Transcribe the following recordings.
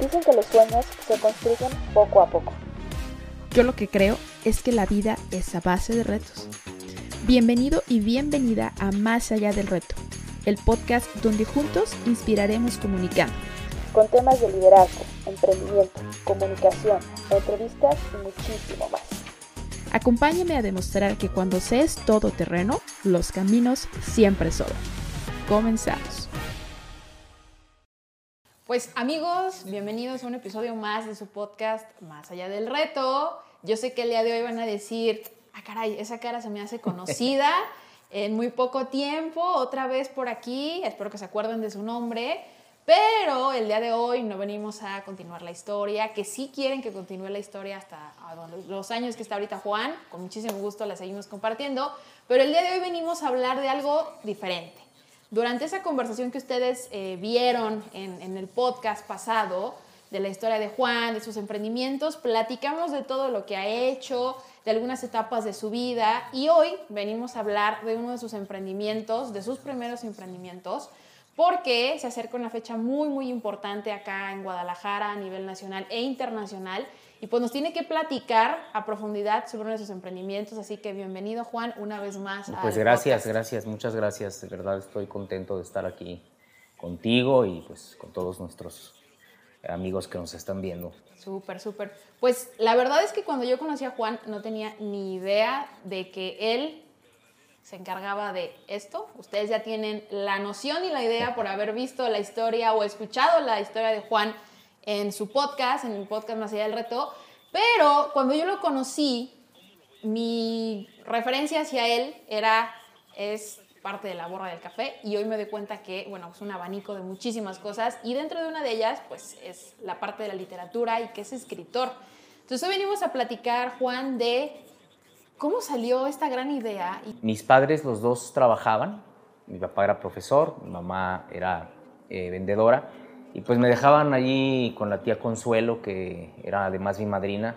Dicen que los sueños se construyen poco a poco. Yo lo que creo es que la vida es a base de retos. Bienvenido y bienvenida a Más allá del reto, el podcast donde juntos inspiraremos comunicando. Con temas de liderazgo, emprendimiento, comunicación, entrevistas y muchísimo más. Acompáñame a demostrar que cuando se es todo terreno, los caminos siempre sobran. Comenzamos. Pues amigos, bienvenidos a un episodio más de su podcast Más allá del reto. Yo sé que el día de hoy van a decir, ah caray, esa cara se me hace conocida en muy poco tiempo, otra vez por aquí, espero que se acuerden de su nombre. Pero el día de hoy no venimos a continuar la historia, que sí quieren que continúe la historia hasta los años que está ahorita Juan, con muchísimo gusto la seguimos compartiendo, pero el día de hoy venimos a hablar de algo diferente. Durante esa conversación que ustedes eh, vieron en, el podcast pasado de la historia de Juan, de sus emprendimientos, platicamos de todo lo que ha hecho, de algunas etapas de su vida y hoy venimos a hablar de uno de sus emprendimientos, de sus primeros emprendimientos, porque se acerca una fecha muy, muy importante acá en Guadalajara a nivel nacional e internacional y pues nos tiene que platicar a profundidad sobre nuestros emprendimientos. Así que bienvenido Juan una vez más. Pues gracias, gracias, muchas gracias. De verdad estoy contento de estar aquí contigo y pues con todos nuestros amigos que nos están viendo. Súper, súper. Pues la verdad es que cuando yo conocí a Juan no tenía ni idea de que él se encargaba de esto. Ustedes ya tienen la noción y la idea por haber visto la historia o escuchado la historia de Juan en su podcast, en el podcast Más allá del reto, pero cuando yo lo conocí, mi referencia hacia él era, es parte de la borra del café y hoy me doy cuenta que, bueno, es un abanico de muchísimas cosas y dentro de una de ellas, pues es la parte de la literatura y que es escritor. Entonces hoy venimos a platicar, Juan, de cómo salió esta gran idea. Mis padres, los dos trabajaban, mi papá era profesor, mi mamá era eh, vendedora y pues me dejaban allí con la tía Consuelo, que era además mi madrina,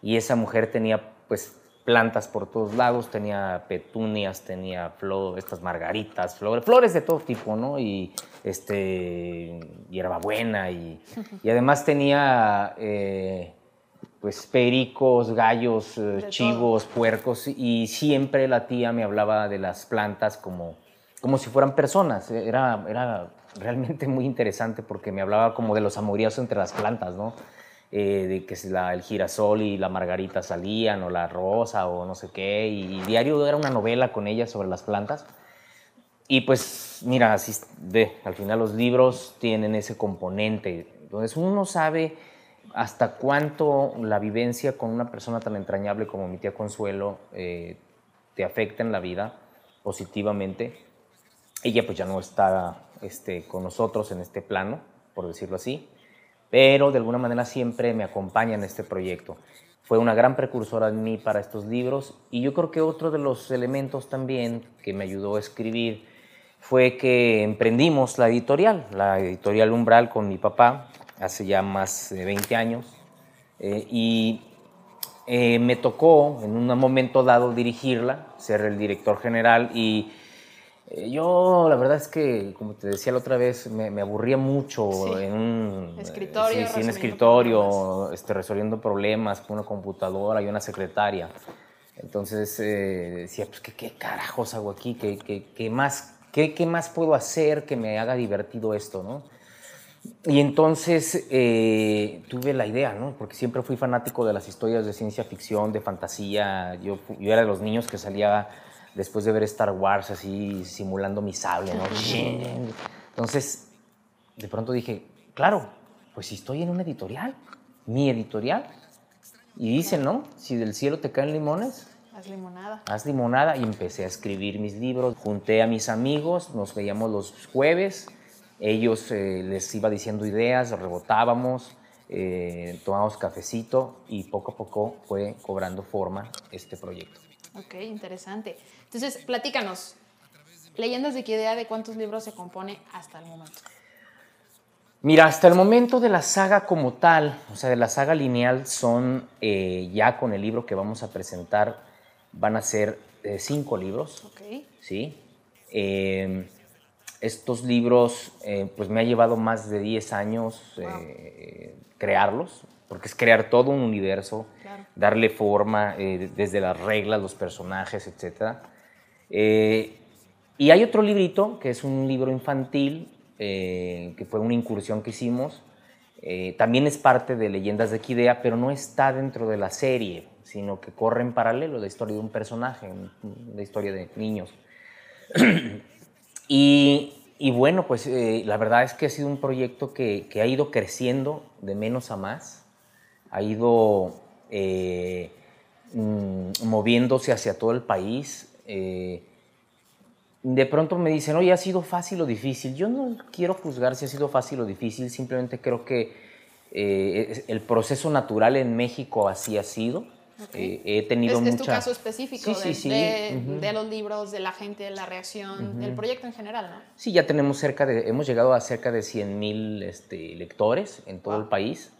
y esa mujer tenía pues plantas por todos lados, tenía petunias, tenía flores, estas margaritas, flores, flores de todo tipo, ¿no? Y este, hierbabuena, y, y además tenía eh, pues pericos, gallos, eh, chivos, puercos, y siempre la tía me hablaba de las plantas como, como si fueran personas, era, era realmente muy interesante porque me hablaba como de los amoríos entre las plantas, ¿no? Eh, de que la, el girasol y la margarita salían, o la rosa, o no sé qué, y, diario era una novela con ella sobre las plantas. Y pues, mira, así ve, al final los libros tienen ese componente. Entonces uno sabe hasta cuánto la vivencia con una persona tan entrañable como mi tía Consuelo eh, te afecta en la vida positivamente. Ella pues ya no está este, con nosotros en este plano, por decirlo así, pero de alguna manera siempre me acompaña en este proyecto. Fue una gran precursora en mí para estos libros y yo creo que otro de los elementos también que me ayudó a escribir fue que emprendimos la editorial, la editorial Umbral con mi papá hace ya más de 20 años eh, y eh, me tocó en un momento dado dirigirla, ser el director general y yo, la verdad es que, como te decía la otra vez, me, aburría mucho en un escritorio, sí, escritorio este, resolviendo problemas con una computadora y una secretaria. Entonces eh, decía, pues, ¿qué, ¿qué, carajos hago aquí? ¿Qué, qué, qué más, qué, ¿Qué más puedo hacer que me haga divertido esto? ¿no? Y entonces eh, tuve la idea, ¿no? porque siempre fui fanático de las historias de ciencia ficción, de fantasía. Yo, yo era de los niños que salía después de ver Star Wars así simulando mi sable, ¿no? Entonces, de pronto dije, claro, pues si estoy en una editorial, mi editorial, y dicen, ¿no? Si del cielo te caen limones, Haz limonada. Haz limonada y empecé a escribir mis libros. Junté a mis amigos, nos veíamos los jueves, ellos eh, les iba diciendo ideas, rebotábamos, eh, tomábamos cafecito y poco a poco fue cobrando forma este proyecto. Ok, interesante. Entonces, platícanos, leyendas de qué idea de cuántos libros se compone hasta el momento. Mira, hasta el momento de la saga como tal, o sea, de la saga lineal, son eh, ya con el libro que vamos a presentar, van a ser eh, cinco libros. Ok. Sí. Eh, estos libros, eh, pues me ha llevado más de 10 años crearlos, porque es crear todo un universo, darle forma desde las reglas, los personajes, etc. y hay otro librito, que es un libro infantil, que fue una incursión que hicimos, eh, también es parte de Leyendas de Kidea, pero no está dentro de la serie, sino que corre en paralelo la historia de un personaje, la historia de niños. y, bueno, pues eh, la verdad es que ha sido un proyecto que, ha ido creciendo de menos a más, ha ido eh, mm, moviéndose hacia todo el país de pronto me dicen, oye, ¿ha sido fácil o difícil? Yo no quiero juzgar si ha sido fácil o difícil, simplemente creo que eh, el proceso natural en México así ha sido. Eh, he tenido es, mucha... es tu caso específico de, los libros, de la gente, de la reacción, del proyecto en general, ¿no? Sí, ya tenemos cerca de, hemos llegado a cerca de 100 mil este, lectores en todo el país.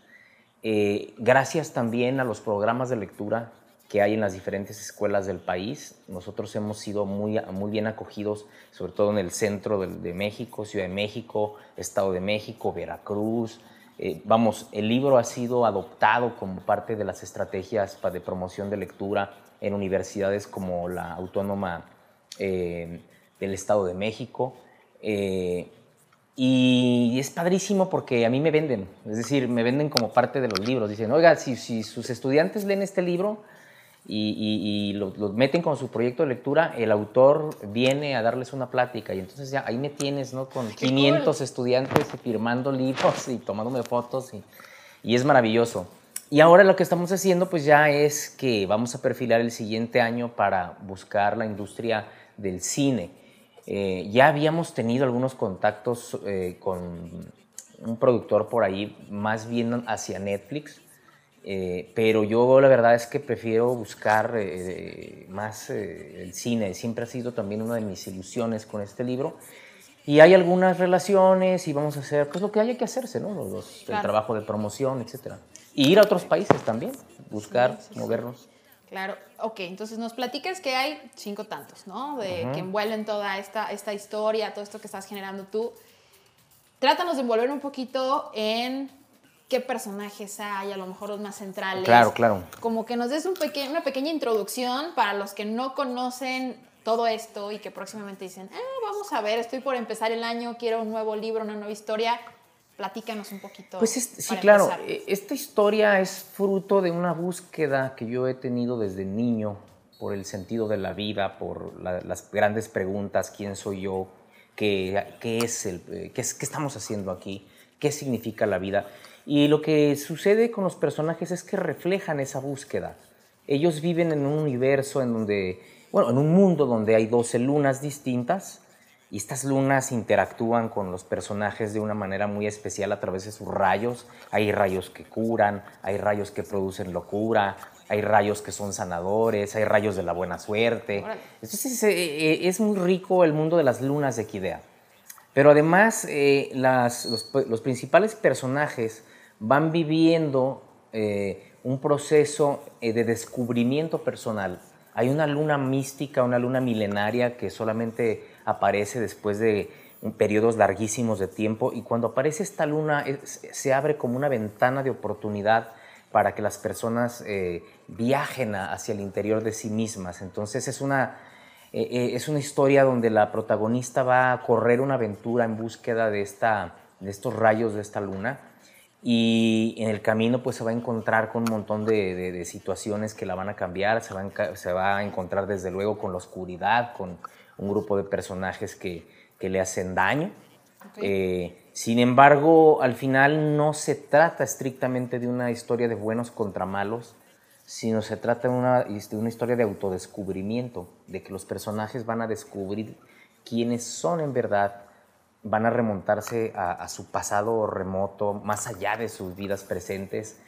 Eh, gracias también a los programas de lectura que hay en las diferentes escuelas del país. Nosotros hemos sido muy, bien acogidos, sobre todo en el centro de, México, Ciudad de México, Estado de México, Veracruz. Eh, vamos, el libro ha sido adoptado como parte de las estrategias de promoción de lectura en universidades como la Autónoma eh, del Estado de México. Y es padrísimo porque a mí me venden, es decir, me venden como parte de los libros. Dicen, oiga, si, si sus estudiantes leen este libro, y, lo, meten con su proyecto de lectura, el autor viene a darles una plática y entonces ya ahí me tienes, ¿no? Con 500 estudiantes firmando libros y tomándome fotos y, y, es maravilloso. Y ahora lo que estamos haciendo pues ya es que vamos a perfilar el siguiente año para buscar la industria del cine. Eh, ya habíamos tenido algunos contactos eh, con un productor por ahí, más bien hacia Netflix, eh, pero yo la verdad es que prefiero buscar más el cine. Siempre ha sido también una de mis ilusiones con este libro. Y hay algunas relaciones y vamos a hacer pues, lo que haya que hacerse, ¿no? Los, El trabajo de promoción, etc. Y ir a otros países también, buscar, movernos. Claro, ok, entonces nos platicas que hay cinco tantos, ¿no? De que envuelven toda esta, esta historia, todo esto que estás generando tú. Trátanos de envolver un poquito en qué personajes hay, a lo mejor los más centrales. Claro, claro. Como que nos des un una pequeña introducción para los que no conocen todo esto y que próximamente dicen, ah, vamos a ver, estoy por empezar el año, quiero un nuevo libro, una nueva historia. Platícanos un poquito. Pues sí, claro. E, esta historia es fruto de una búsqueda que yo he tenido desde niño por el sentido de la vida, por las grandes preguntas, quién soy yo, qué, qué es el, qué, es, qué estamos haciendo aquí, qué significa la vida. Y lo que sucede con los personajes es que reflejan esa búsqueda. Ellos viven en un universo en donde, bueno, en un mundo donde hay 12 lunas distintas y estas lunas interactúan con los personajes de una manera muy especial a través de sus rayos. Hay rayos que curan, hay rayos que producen locura, hay rayos que son sanadores, hay rayos de la buena suerte. Entonces eh, eh, es muy rico el mundo de las lunas de Kidea. Pero además eh, los, los principales personajes van viviendo eh, un proceso eh, de descubrimiento personal. Hay una luna mística, una luna milenaria que solamente aparece después de periodos larguísimos de tiempo y cuando aparece esta luna se abre como una ventana de oportunidad para que las personas eh, viajen hacia el interior de sí mismas. Entonces es una, es una historia donde la protagonista va a correr una aventura en búsqueda de, esta, de estos rayos de esta luna y en el camino pues se va a encontrar con un montón de, situaciones que la van a cambiar, se va, se va, a, encontrar desde luego con la oscuridad, con un grupo de personajes que, que le hacen daño. Eh, sin embargo, al final no se trata estrictamente de una historia de buenos contra malos, sino se trata de una, de una historia de autodescubrimiento, de que los personajes van a descubrir quiénes son en verdad, van a remontarse a, su pasado remoto, más allá de sus vidas presentes,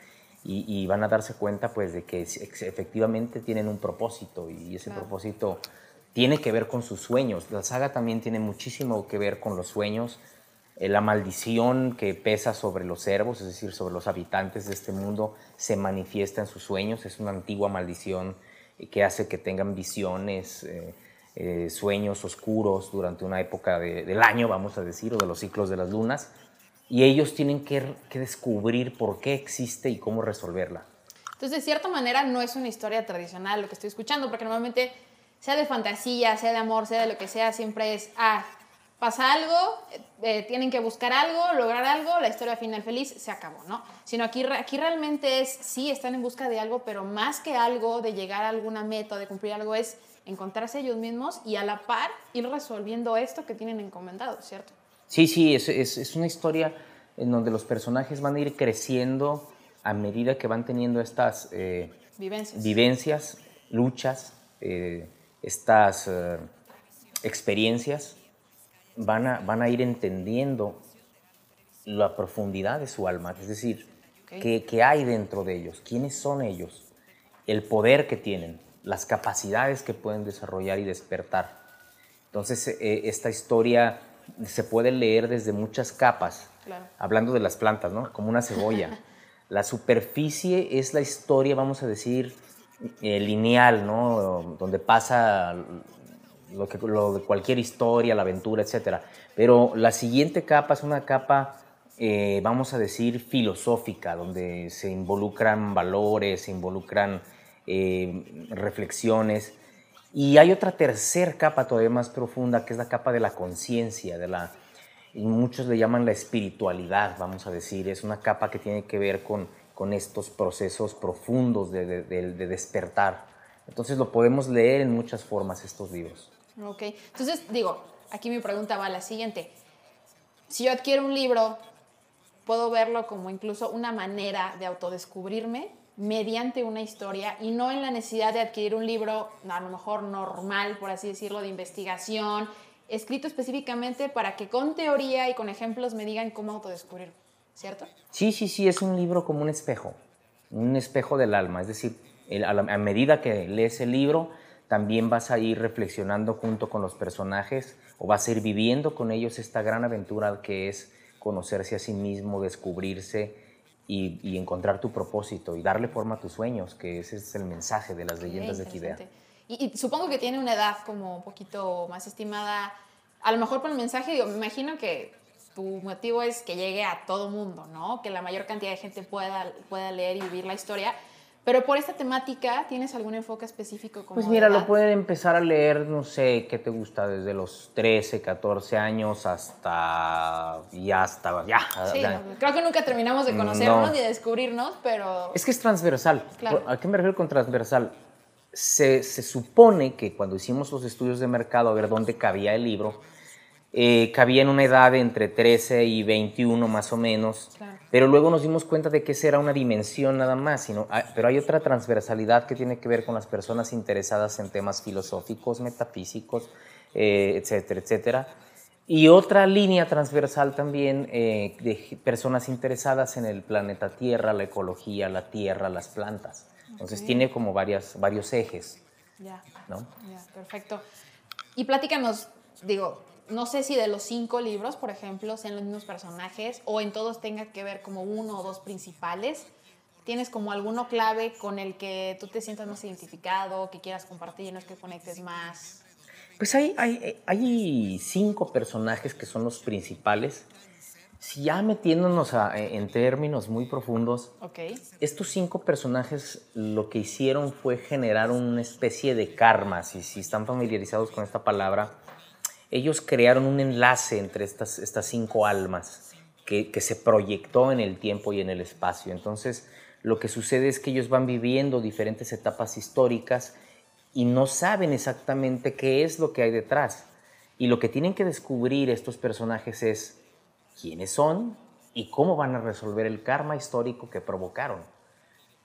y, van a darse cuenta pues de que efectivamente tienen un propósito y ese propósito tiene que ver con sus sueños. La saga también tiene muchísimo que ver con los sueños, eh, la maldición que pesa sobre los servos, es decir, sobre los habitantes de este mundo, se manifiesta en sus sueños, es una antigua maldición que hace que tengan visiones. Eh, eh, sueños oscuros durante una época del año, vamos a decir, o de los ciclos de las lunas, y ellos tienen que, que descubrir por qué existe y cómo resolverla. Entonces, de cierta manera, no es una historia tradicional lo que estoy escuchando, porque normalmente, sea de fantasía, sea de amor, sea de lo que sea, siempre es, ah, pasa algo, eh, tienen que buscar algo, lograr algo, la historia final feliz se acabó, ¿no? Sino aquí, aquí realmente es, sí, están en busca de algo, pero más que algo, de llegar a alguna meta, de cumplir algo, es encontrarse ellos mismos y a la par ir resolviendo esto que tienen encomendado, ¿cierto? Sí, sí, es, es, es una historia en donde los personajes van a ir creciendo a medida que van teniendo estas eh, vivencias. vivencias. luchas, eh, estas experiencias van a, van a ir entendiendo la profundidad de su alma, es decir, qué, hay dentro de ellos, quiénes son ellos, el poder que tienen, las capacidades que pueden desarrollar y despertar. Entonces, eh, esta historia se puede leer desde muchas capas, hablando de las plantas, ¿no? Como una cebolla. la superficie es la historia, vamos a decir, eh, lineal, ¿no? Donde pasa lo, que, de cualquier historia, la aventura, etc. Pero la siguiente capa es una capa, eh, vamos a decir, filosófica, donde se involucran valores, se involucran eh, reflexiones. Y hay otra tercera capa todavía más profunda, que es la capa de la conciencia, de la, y muchos le llaman la espiritualidad, vamos a decir. Es una capa que tiene que ver con, con estos procesos profundos de, de despertar. Entonces lo podemos leer en muchas formas estos libros. Ok, entonces digo, aquí mi pregunta va a la siguiente. Si yo adquiero un libro, puedo verlo como incluso una manera de autodescubrirme mediante una historia y no en la necesidad de adquirir un libro a lo mejor normal, por así decirlo, de investigación, escrito específicamente para que con teoría y con ejemplos me digan cómo autodescubrirme, ¿cierto? Sí, sí, sí, es un libro como un espejo, un espejo del alma, es decir, a medida que lees el libro, también vas a ir reflexionando junto con los personajes o vas a ir viviendo con ellos esta gran aventura que es conocerse a sí mismo, descubrirse y, encontrar tu propósito y darle forma a tus sueños, que ese es el mensaje de las leyendas de Kidea. Y, y, supongo que tiene una edad como un poquito más estimada, a lo mejor por el mensaje, digo, me imagino que tu motivo es que llegue a todo mundo, ¿no? Que la mayor cantidad de gente pueda, pueda leer y vivir la historia pero por esta temática, ¿tienes algún enfoque específico? Como pues mira, lo pueden empezar a leer, no sé, ¿qué te gusta? Desde los 13, 14 años hasta... ya hasta... Ya, sí, creo que nunca terminamos de conocernos ni de descubrirnos, pero... Es que es transversal. ¿A qué me refiero con transversal? Se, se supone que cuando hicimos los estudios de mercado, a ver dónde cabía el libro, eh, cabía en una edad de entre 13 y 21 más o menos, pero luego nos dimos cuenta de que esa era una dimensión nada más, sino, ah, pero hay otra transversalidad que tiene que ver con las personas interesadas en temas filosóficos, metafísicos, eh, etcétera, etcétera. Y otra línea transversal también eh, de personas interesadas en el planeta Tierra, la ecología, la tierra, las plantas. Entonces tiene como varias, varios ejes. Ya. ¿no? Ya, perfecto. Y platícanos, digo, no sé si de los cinco libros, por ejemplo, sean los mismos personajes o en todos tenga que ver como uno o dos principales. ¿Tienes como alguno clave con el que tú te sientas más identificado, que quieras compartir, no es que conectes más? Pues hay, hay, hay cinco personajes que son los principales. Si ya metiéndonos en términos muy profundos, okay. estos cinco personajes lo que hicieron fue generar una especie de karma, si, si están familiarizados con esta palabra, ellos crearon un enlace entre estas, estas cinco almas que, se proyectó en el tiempo y en el espacio. Entonces, lo que sucede es que ellos van viviendo diferentes etapas históricas y no saben exactamente qué es lo que hay detrás. Y lo que tienen que descubrir estos personajes es quiénes son y cómo van a resolver el karma histórico que provocaron.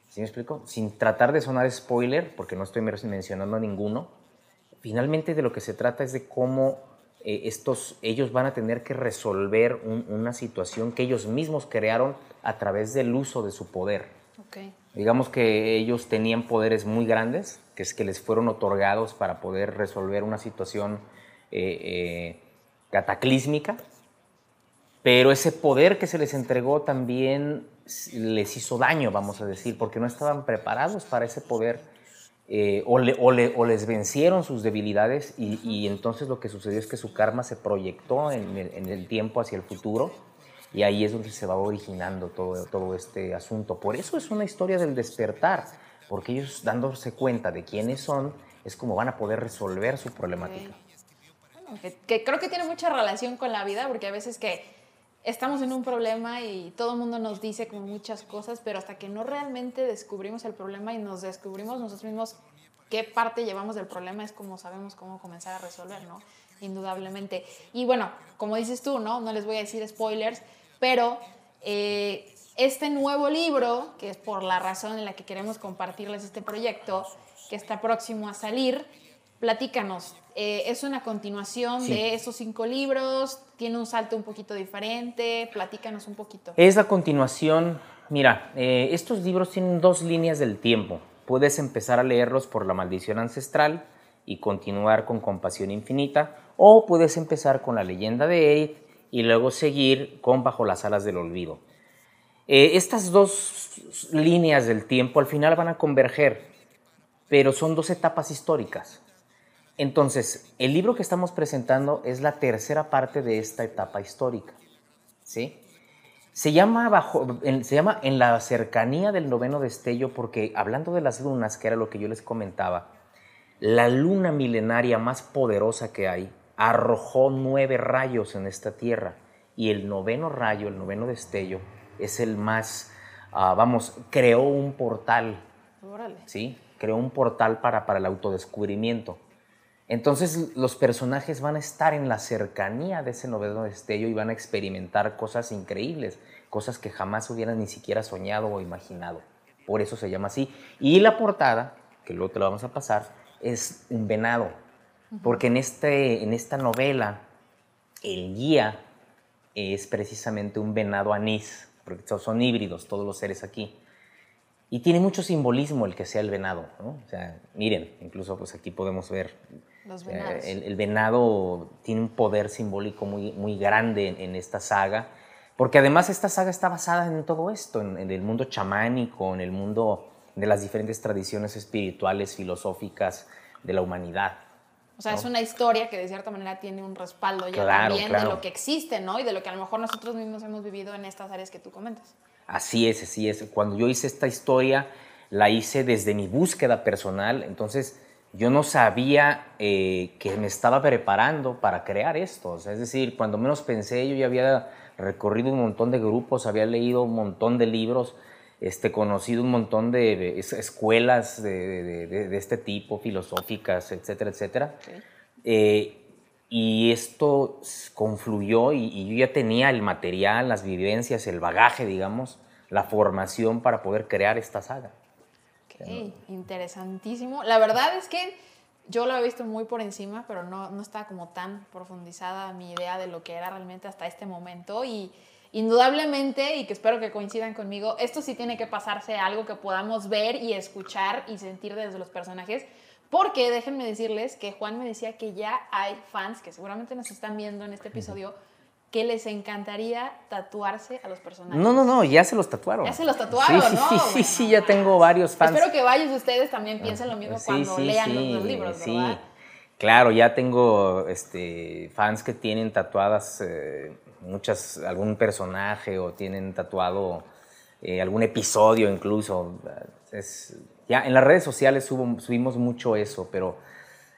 ¿Sí me explico? Sin tratar de sonar spoiler, porque no estoy mencionando a ninguno, finalmente de lo que se trata es de cómo eh, estos, ellos van a tener que resolver una situación que ellos mismos crearon a través del uso de su poder. Digamos que ellos tenían poderes muy grandes, que es que les fueron otorgados para poder resolver una situación eh, eh, cataclísmica, pero ese poder que se les entregó también les hizo daño, vamos a decir, porque no estaban preparados para ese poder eh, o, le- o le- o les vencieron sus debilidades y, y entonces lo que sucedió es que su karma se proyectó en el, en el tiempo hacia el futuro y ahí es donde se va originando todo, todo este asunto. Por eso es una historia del despertar, porque ellos dándose cuenta de quiénes son es como van a poder resolver su problemática. Bueno, que, que creo que tiene mucha relación con la vida, porque a veces que estamos en un problema y todo el mundo nos dice como muchas cosas, pero hasta que no realmente descubrimos el problema y nos descubrimos nosotros mismos qué parte llevamos del problema es como sabemos cómo comenzar a resolver, ¿no? Indudablemente. Y bueno, como dices tú, ¿no? No les voy a decir spoilers, pero eh, este nuevo libro, que es por la razón en la que queremos compartirles este proyecto, que está próximo a salir, platícanos. eh, ¿Es una continuación Sí. de esos cinco libros? ¿Tiene un salto un poquito diferente? Platícanos un poquito. Es la continuación. Mira, eh, estos libros tienen dos líneas del tiempo. Puedes empezar a leerlos por la maldición ancestral y continuar con compasión infinita, o puedes empezar con la leyenda de Edith y luego seguir con bajo las alas del olvido. Eh, estas dos líneas del tiempo al final van a converger, pero son dos etapas históricas. Entonces, el libro que estamos presentando es la tercera parte de esta etapa histórica. ¿sí? Se llama, bajo, en, se llama En la cercanía del noveno destello porque hablando de las lunas, que era lo que yo les comentaba, la luna milenaria más poderosa que hay arrojó nueve rayos en esta tierra y el noveno rayo, el noveno destello, es el más, ah, vamos, creó un portal Órale. ¿sí? Creó un portal para, para el autodescubrimiento. Entonces los personajes van a estar en la cercanía de ese noveno destello y van a experimentar cosas increíbles, cosas que jamás hubieran ni siquiera soñado o imaginado. Por eso se llama así. Y la portada, que luego te la vamos a pasar, es un venado. Porque en, este, en esta novela, el guía es precisamente un venado anís, porque son- son híbridos todos los seres aquí. Y tiene mucho simbolismo el que sea el venado, ¿no? O sea, miren, incluso pues aquí podemos ver, Los venados. el, el venado tiene un poder simbólico muy, muy grande en, en esta saga, porque además esta saga está basada en todo esto, en, en el mundo chamánico, en el mundo de las diferentes tradiciones espirituales, filosóficas de la humanidad. O sea, es una historia que de cierta manera tiene un respaldo ya Claro, también claro. de lo que existe, ¿no? Y de lo que a lo mejor nosotros mismos hemos vivido en estas áreas que tú comentas. Así es, así es. Cuando yo hice esta historia, la hice desde mi búsqueda personal, entonces yo no sabía eh, que me estaba preparando para crear esto. O sea, es decir, cuando menos pensé, yo ya había recorrido un montón de grupos, había leído un montón de libros, este, conocido un montón de, de es- escuelas de, de- de- de este tipo, filosóficas, etcétera, etcétera. Eh, y esto confluyó y, y yo ya tenía el material, las vivencias, el bagaje, digamos, la formación para poder crear esta saga. Ok, interesantísimo. La verdad es que yo lo he visto muy por encima, pero no, no estaba como tan profundizada mi idea de lo que era realmente hasta este momento. Y indudablemente, y que espero que coincidan conmigo, esto sí tiene que pasarse a algo que podamos ver y escuchar y sentir desde los personajes. Porque déjenme decirles que Juan me decía que ya hay fans que seguramente nos están viendo en este episodio que les encantaría tatuarse a los personajes. No, no, no, ya se los tatuaron. Ya se los tatuaron, sí, sí, ¿no? Sí, sí, Bueno, sí, ya tengo varios fans. Espero que varios de ustedes también piensen lo mismo Sí, cuando sí, lean los, los libros, sí. ¿verdad? Claro, ya tengo este, fans que tienen tatuadas eh, muchas, algún personaje o tienen tatuado eh, algún episodio incluso. Es, ya en las redes sociales subo- subimos mucho eso, pero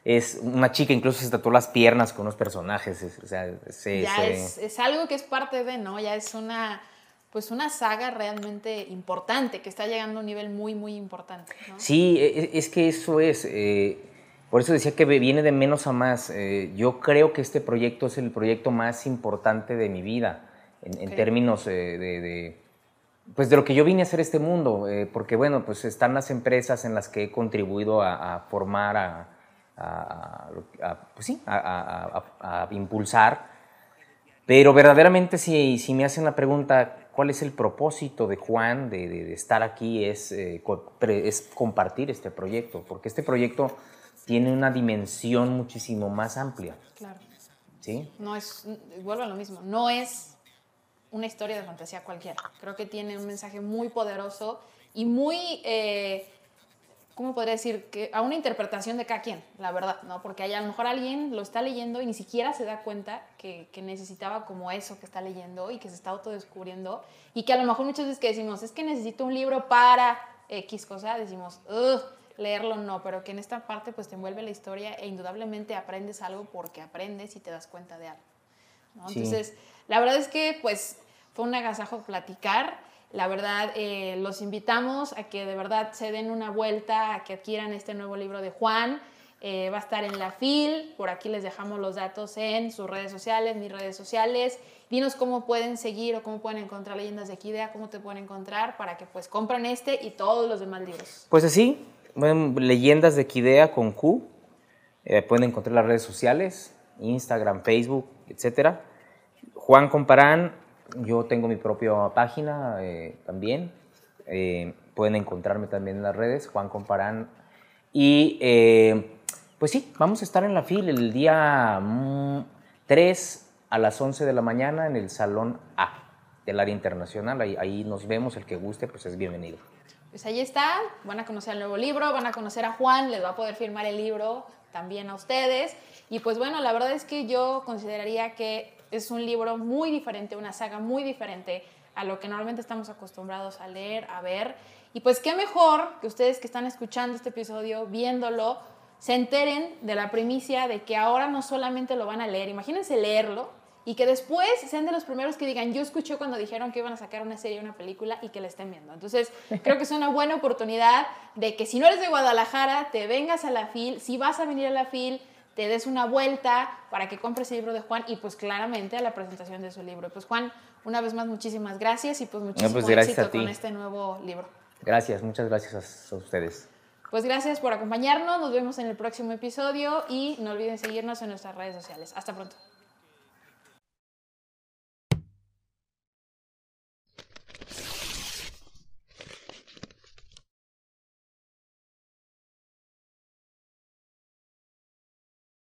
es una chica incluso se tatuó las piernas con unos personajes. es- o sea, se- ya se- es, es algo que es parte de, ¿no? Ya es una, pues una saga realmente importante, que está llegando a un nivel muy, muy importante, ¿no? Sí, e- e- es que eso es. eh, por eso decía que viene de menos a más. Eh, yo creo que este proyecto es el proyecto más importante de mi vida, en, términos eh, de, de, pues de lo que yo vine a hacer este mundo. eh, porque, bueno, pues están las empresas en las que he contribuido a, a formar, a, a- a- pues sí, a, impulsar. Pero verdaderamente si, si me hacen la pregunta, ¿cuál es el propósito de Juan de, de- de estar aquí? Es, eh, co- es compartir este proyecto, porque este proyecto tiene una dimensión muchísimo más amplia. Claro. ¿sí? No es, vuelvo a lo mismo, no es una historia de fantasía cualquiera. Creo que tiene un mensaje muy poderoso y muy eh, ¿cómo podría decir? Que a una interpretación de cada quien, la verdad, ¿no? Porque a lo mejor alguien lo está leyendo y ni siquiera se da cuenta que, que, necesitaba como eso que está leyendo y que se está autodescubriendo y que a lo mejor muchas veces que decimos, es que necesito un libro para X cosa, decimos, Ugh, leerlo no, pero que en esta parte pues te envuelve la historia e indudablemente aprendes algo porque aprendes y te das cuenta de algo. ¿no? Entonces, la verdad es que pues fue un agasajo platicar la verdad, eh, los invitamos a que de verdad se den una vuelta, a que adquieran este nuevo libro de Juan. Eh, va a estar en la FIL, por aquí les dejamos los datos en sus redes sociales, mis redes sociales. Dinos cómo pueden seguir o cómo pueden encontrar Leyendas de Equidea, cómo te pueden encontrar para que pues compren este y todos los demás libros. Pues así, Leyendas de Equidea con Q. Eh, pueden encontrar las redes sociales, Instagram, Facebook, etcétera. Juan Comparán yo tengo mi propia página eh, también. Eh, pueden encontrarme también en las redes, Juan Comparán. Y eh, pues sí, vamos a estar en la fila el día 3 mm, a las 11 de la mañana en el Salón A del área internacional. Ahí, ahí nos vemos, el que guste, pues es bienvenido. Pues ahí está, van a conocer el nuevo libro, van a conocer a Juan, les va a poder firmar el libro también a ustedes. Y pues bueno, la verdad es que yo consideraría que es un libro muy diferente, una saga muy diferente a lo que normalmente estamos acostumbrados a leer, a ver. Y pues qué mejor que ustedes que están escuchando este episodio, viéndolo, se enteren de la primicia de que ahora no solamente lo van a leer, imagínense leerlo y que después sean de los primeros que digan, yo escuché cuando dijeron que iban a sacar una serie, una película y que la estén viendo. Entonces, creo que es una buena oportunidad de que si no eres de Guadalajara, te vengas a la FIL, si vas a venir a la FIL, te des una vuelta para que compres el libro de Juan y pues claramente a la presentación de su libro. Pues Juan, una vez más muchísimas gracias y pues muchísimas pues éxito con este nuevo libro. Gracias, muchas gracias a, ustedes. Pues gracias por acompañarnos, nos vemos en el próximo episodio y no olviden seguirnos en nuestras redes sociales. Hasta pronto.